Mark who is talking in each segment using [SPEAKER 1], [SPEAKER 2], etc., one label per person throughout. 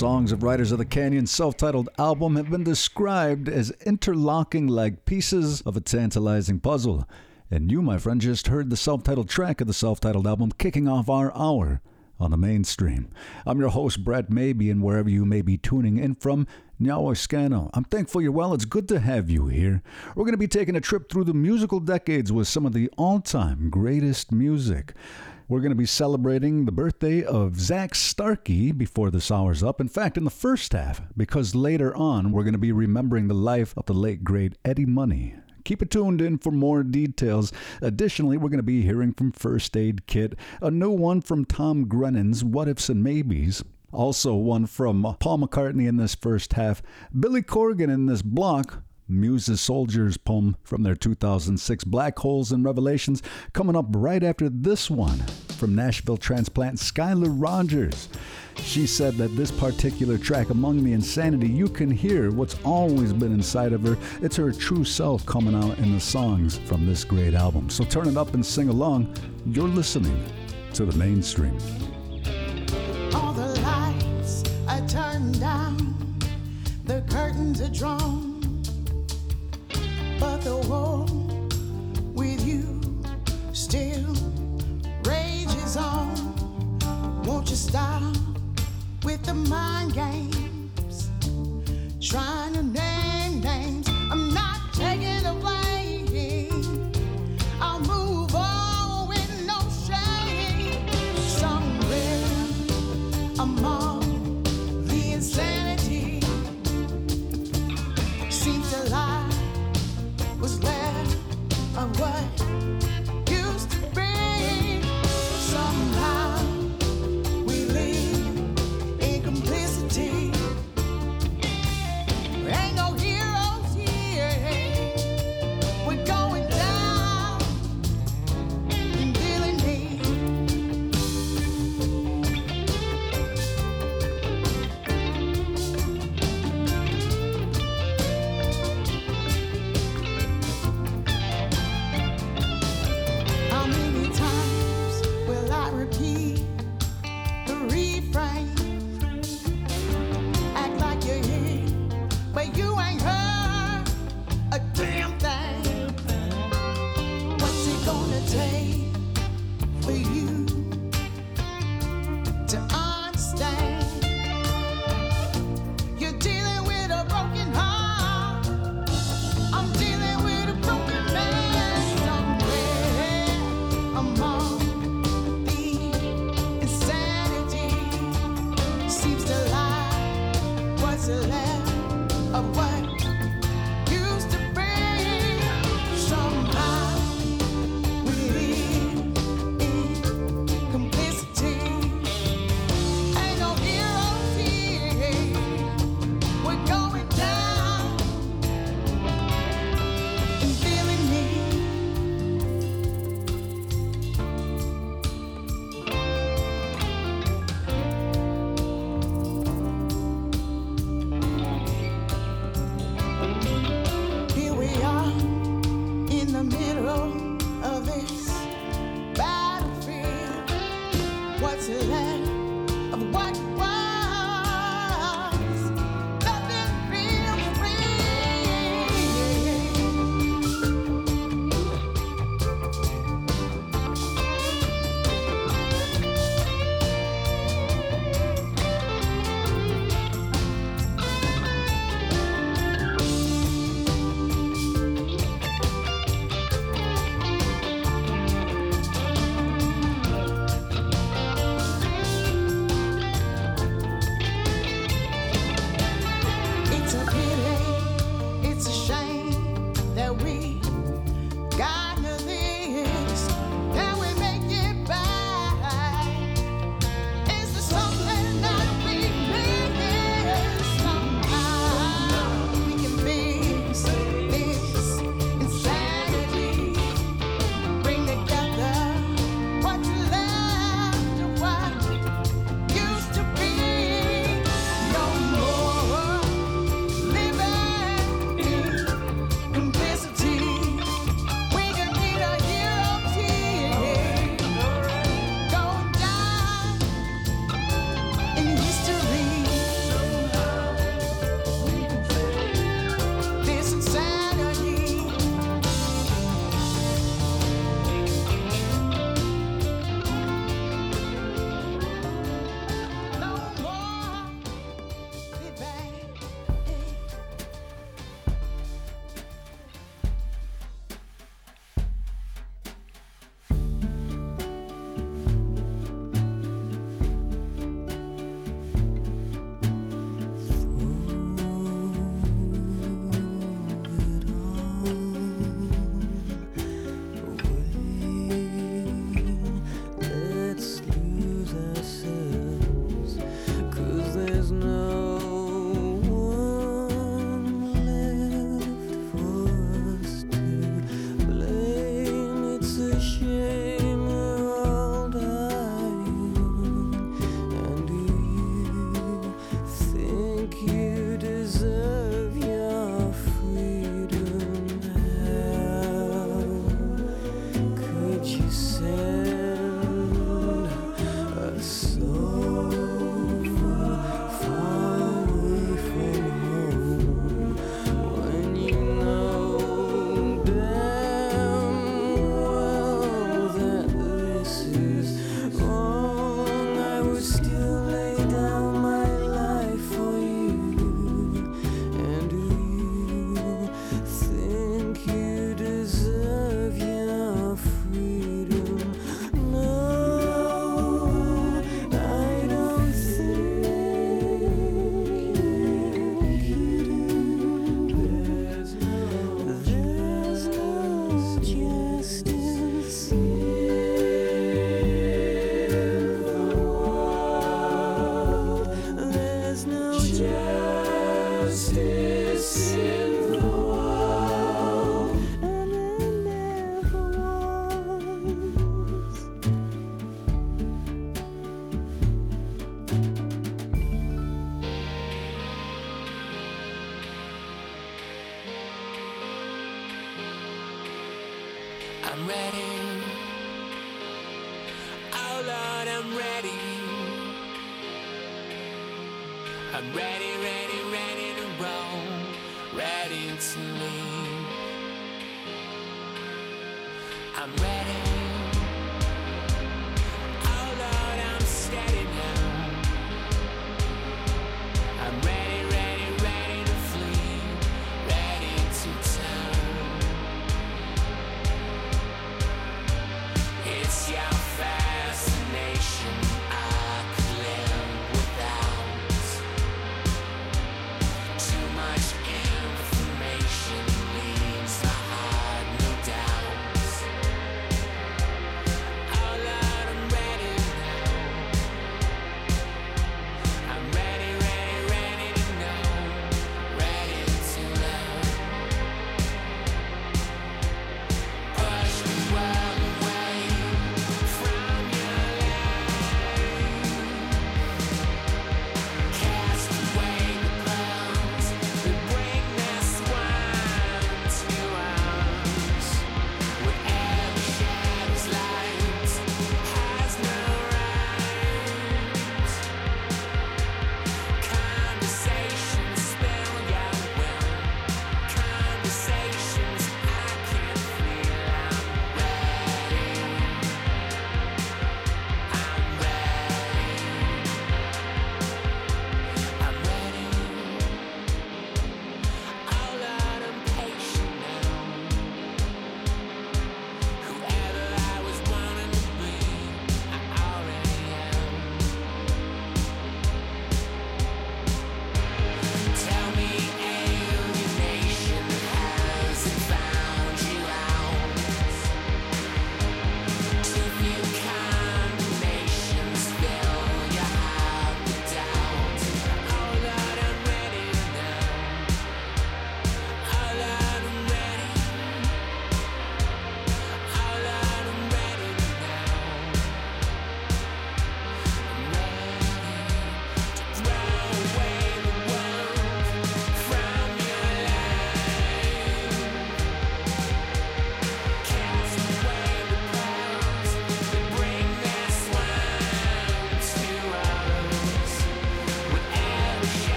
[SPEAKER 1] Songs of Riders of the Canyon self titled album have been described as interlocking like pieces of a tantalizing puzzle. And you, my friend, just heard the self titled track of the self titled album kicking off our hour on the mainstream. I'm your host, Brett Maybe, and wherever you may be tuning in from, Nyawa I'm thankful you're well. It's good to have you here. We're going to be taking a trip through the musical decades with some of the all time greatest music. We're going to be celebrating the birthday of Zak Starkey before this hour's up. In fact, in the first half, because later on we're going to be remembering the life of the late great Eddie Money. Keep it tuned in for more details. Additionally, we're going to be hearing from First Aid Kit, uh, a new one from Tom Grennan's What Ifs and Maybes. Also, one from Paul McCartney in this first half, Billy Corgan in this block, Muse's Soldiers poem from their 2006 Black Holes and Revelations, coming up right after this one from Nashville transplant Skylar Rogers. She said that this particular track, Among the Insanity, you can hear what's always been inside of her. It's her true self coming out in the songs from this great album. So turn it up and sing along. You're listening to the mainstream.
[SPEAKER 2] All the lights are turned down, the curtains are drawn mind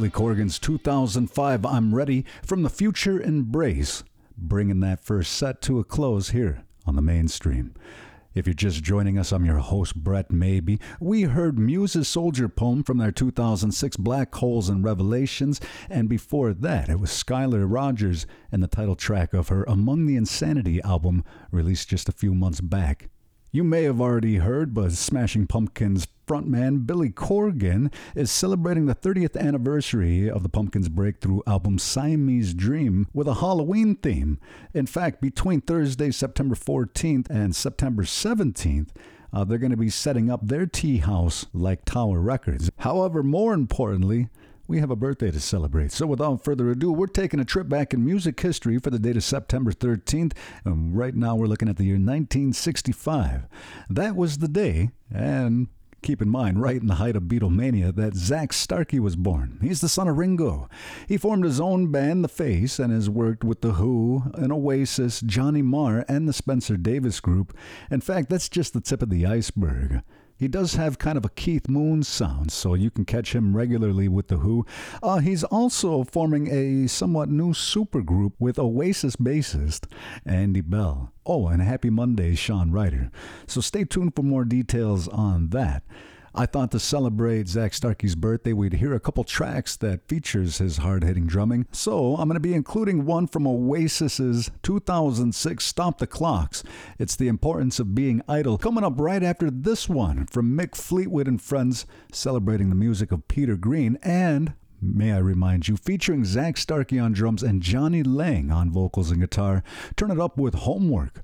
[SPEAKER 1] Billy Corgan's 2005 I'm Ready from the Future Embrace, bringing that first set to a close here on the mainstream. If you're just joining us, I'm your host, Brett Maybe. We heard Muse's Soldier poem from their 2006 Black Holes and Revelations, and before that, it was Skylar Rogers and the title track of her Among the Insanity album, released just a few months back. You may have already heard, but Smashing Pumpkins frontman Billy Corgan is celebrating the 30th anniversary of the Pumpkins' breakthrough album Siamese Dream with a Halloween theme. In fact, between Thursday, September 14th and September 17th, uh, they're going to be setting up their tea house like Tower Records. However, more importantly, we have a birthday to celebrate. So without further ado, we're taking a trip back in music history for the date of September 13th. And um, right now we're looking at the year 1965. That was the day, and keep in mind, right in the height of Beatlemania, that Zak Starkey was born. He's the son of Ringo. He formed his own band, The Face, and has worked with The Who, and Oasis, Johnny Marr, and the Spencer Davis Group. In fact, that's just the tip of the iceberg. He does have kind of a Keith Moon sound, so you can catch him regularly with The Who. Uh, he's also forming a somewhat new supergroup with Oasis bassist Andy Bell. Oh, and Happy Monday, Shaun Ryder. So stay tuned for more details on that. I thought to celebrate Zak Starkey's birthday, we'd hear a couple tracks that features his hard-hitting drumming. So I'm going to be including one from Oasis's 2006 Stop the Clocks. It's the importance of being idle. Coming up right after this one from Mick Fleetwood and friends, celebrating the music of Peter Green and May I remind you, featuring Zak Starkey on drums and Jonny Lang on vocals and guitar. Turn it up with homework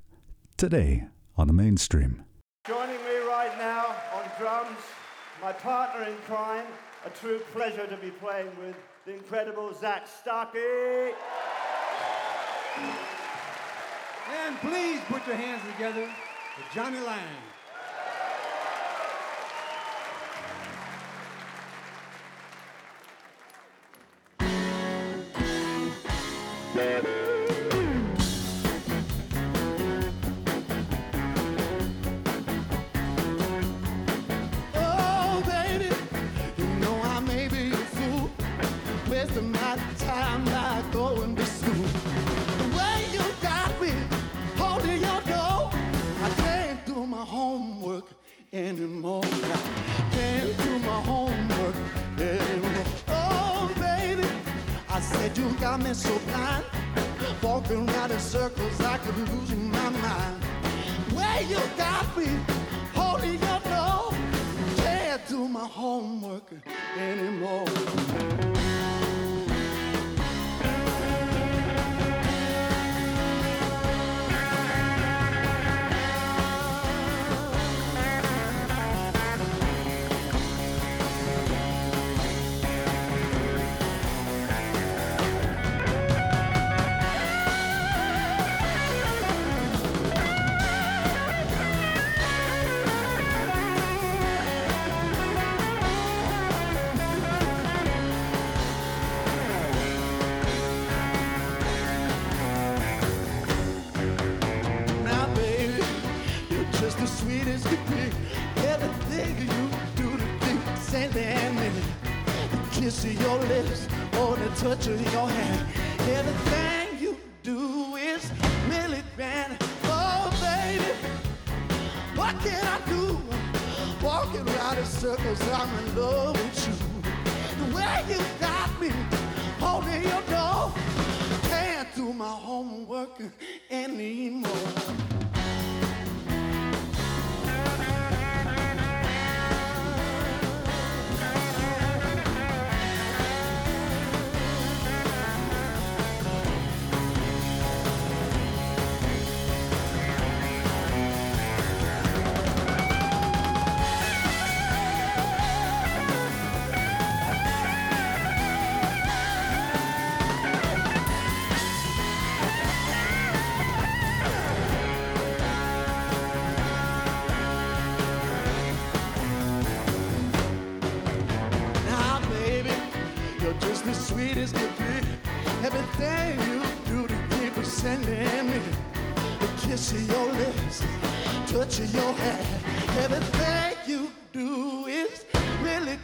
[SPEAKER 1] today on the mainstream.
[SPEAKER 3] Joining me right now on drums, my partner in crime, a true pleasure to be playing with, the incredible Zak Starkey.
[SPEAKER 4] And please put your hands together for Jonny Lang.
[SPEAKER 5] Oh, anymore. I can't do my homework anymore. Oh, baby, I said you got me so blind, walking around in circles, I could lose my mind. Where you got me holding your door, can't do my homework anymore. 这是腰海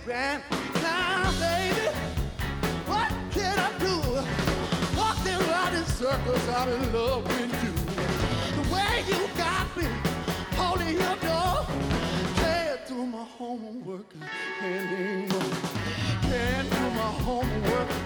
[SPEAKER 5] grand. Now, baby, what can I do? Walking in circles, love with you. The way you got me, holding your door. Can't do my homework anymore. Can't do my homework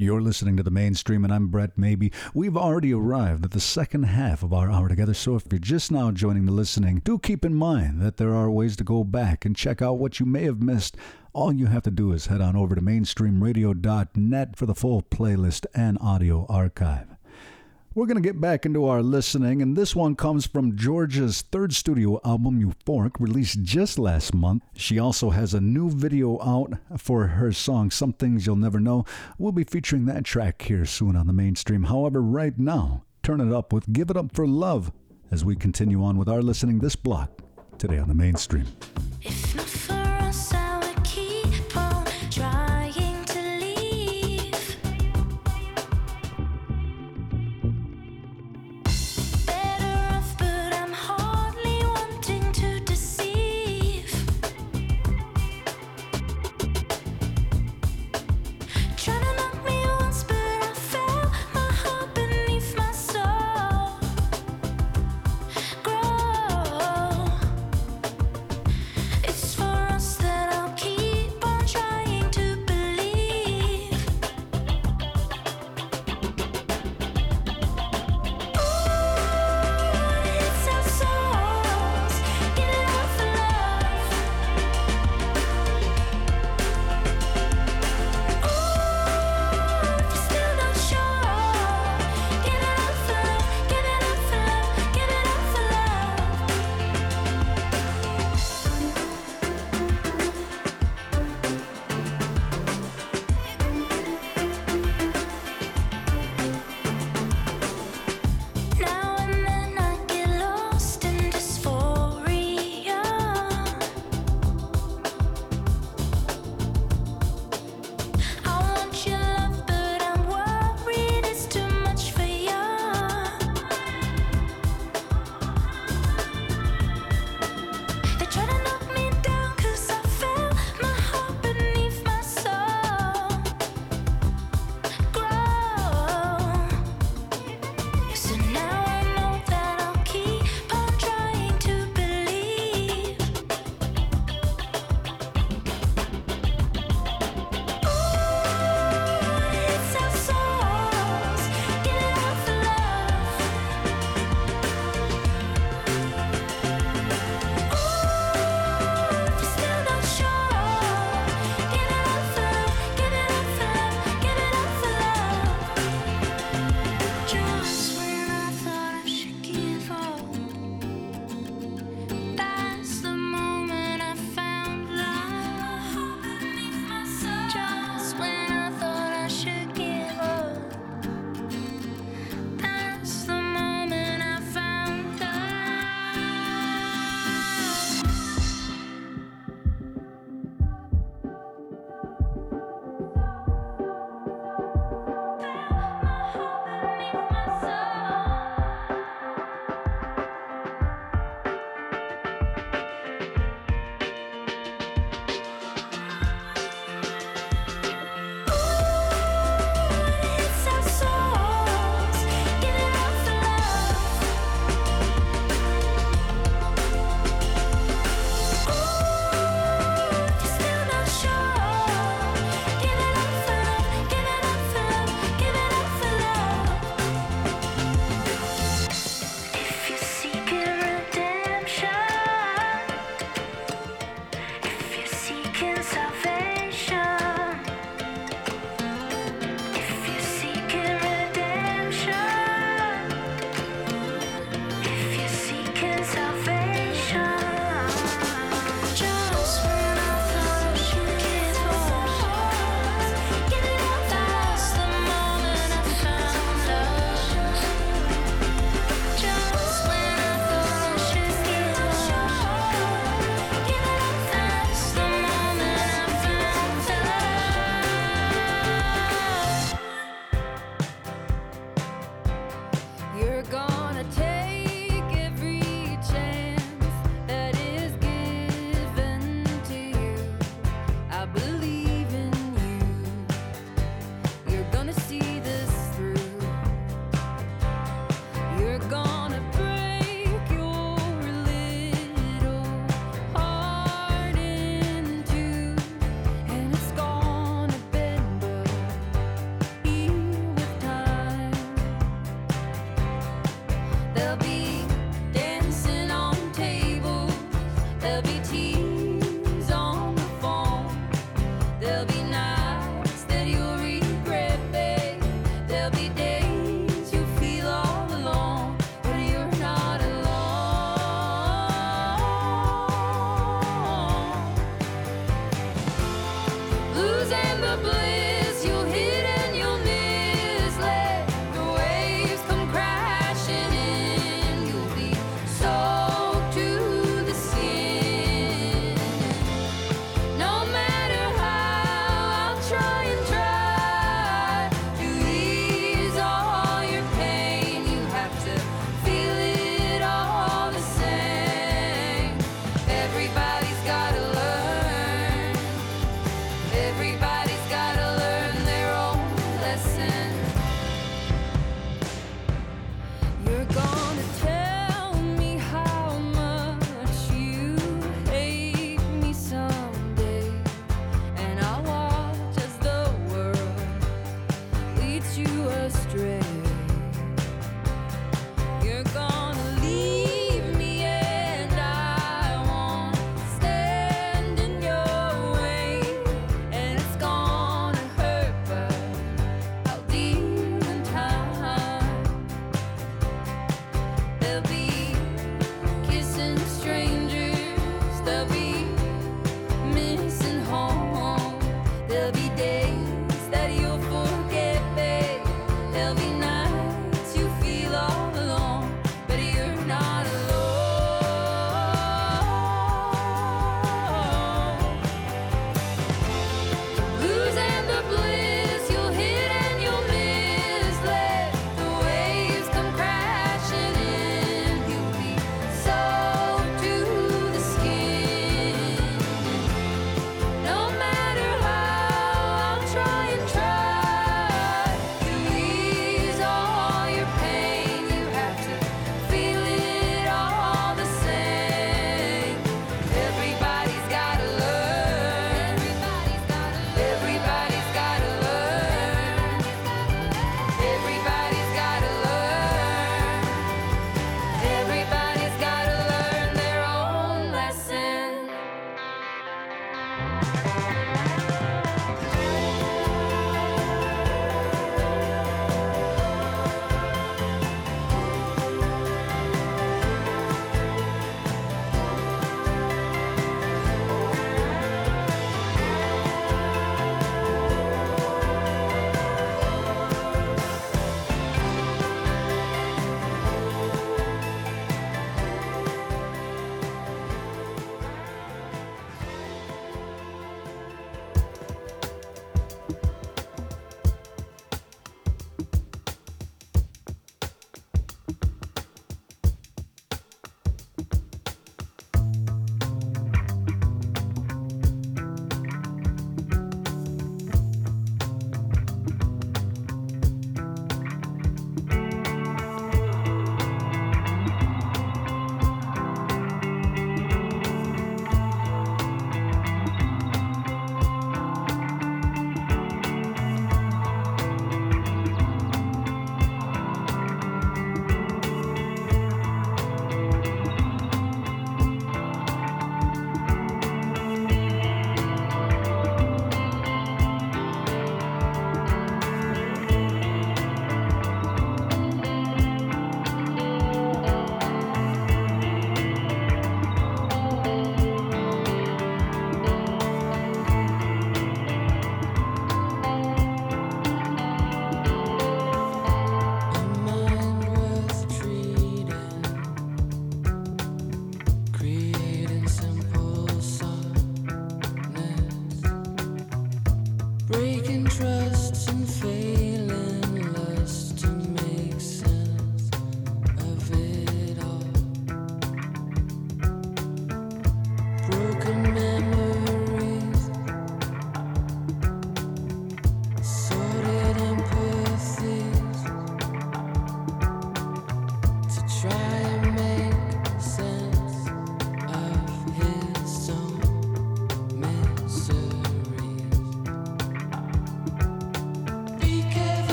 [SPEAKER 1] You're listening to the mainstream, and I'm Brett Maybee. We've already arrived at the second half of our hour together, so if you're just now joining the listening, do keep in mind that there are ways to go back and check out what you may have missed. All you have to do is head on over to mainstreamradio.net for the full playlist and audio archive. We're going to get back into our listening, and this one comes from Georgia's third studio album, Euphoric, released just last month. She also has a new video out for her song, Some Things You'll Never Know. We'll be featuring that track here soon on the mainstream. However, right now, turn it up with Give It Up for Love as we continue on with our listening this block today on the mainstream.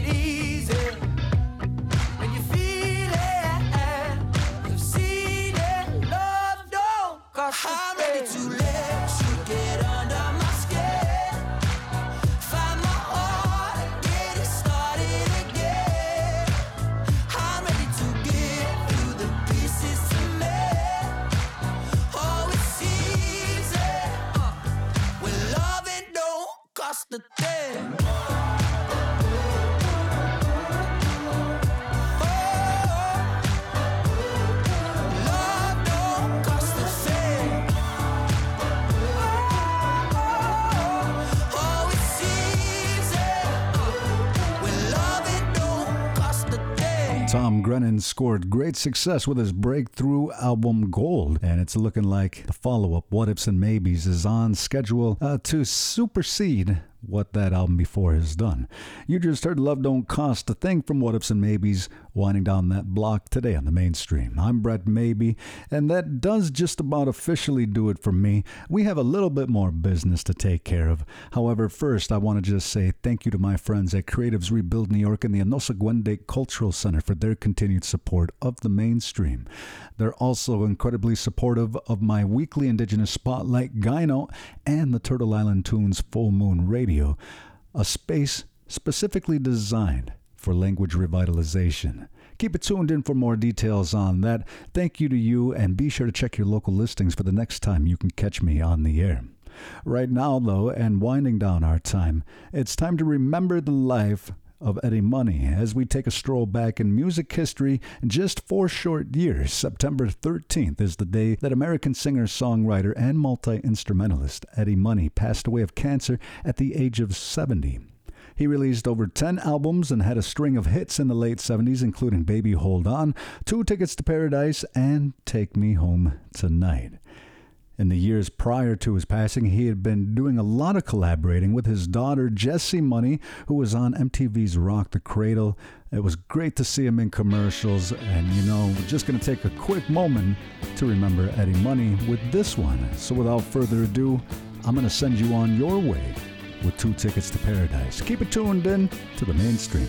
[SPEAKER 6] Thing.
[SPEAKER 1] Scored great success with his breakthrough album Gold, and it's looking like the follow up, What Ifs and Maybes, is on schedule uh, to supersede what that album before has done. You just heard Love Don't Cost a Thing from What Ifs and Maybes, winding down that block today on the mainstream. I'm Brett Maybee, and that does just about officially do it for me. We have a little bit more business to take care of. However, first, I want to just say thank you to my friends at Creatives Rebuild New York and the Anosa Cultural Center for their continued support of the mainstream. They're also incredibly supportive of my weekly Indigenous Spotlight Gyno and the Turtle Island Tunes Full Moon Radio, a space specifically designed for language revitalization. Keep it tuned in for more details on that. Thank you to you, and be sure to check your local listings for the next time you can catch me on the air. Right now, though, and winding down our time, it's time to remember the life of Eddie Money as we take a stroll back in music history just four short years. September 13th is the day that American singer, songwriter, and multi instrumentalist Eddie Money passed away of cancer at the age of 70. He released over 10 albums and had a string of hits in the late 70s, including Baby Hold On, Two Tickets to Paradise, and Take Me Home Tonight. In the years prior to his passing, he had been doing a lot of collaborating with his daughter, Jessie Money, who was on MTV's Rock the Cradle. It was great to see him in commercials, and you know, we're just going to take a quick moment to remember Eddie Money with this one. So without further ado, I'm going to send you on your way with two tickets to paradise. Keep it tuned in to the mainstream.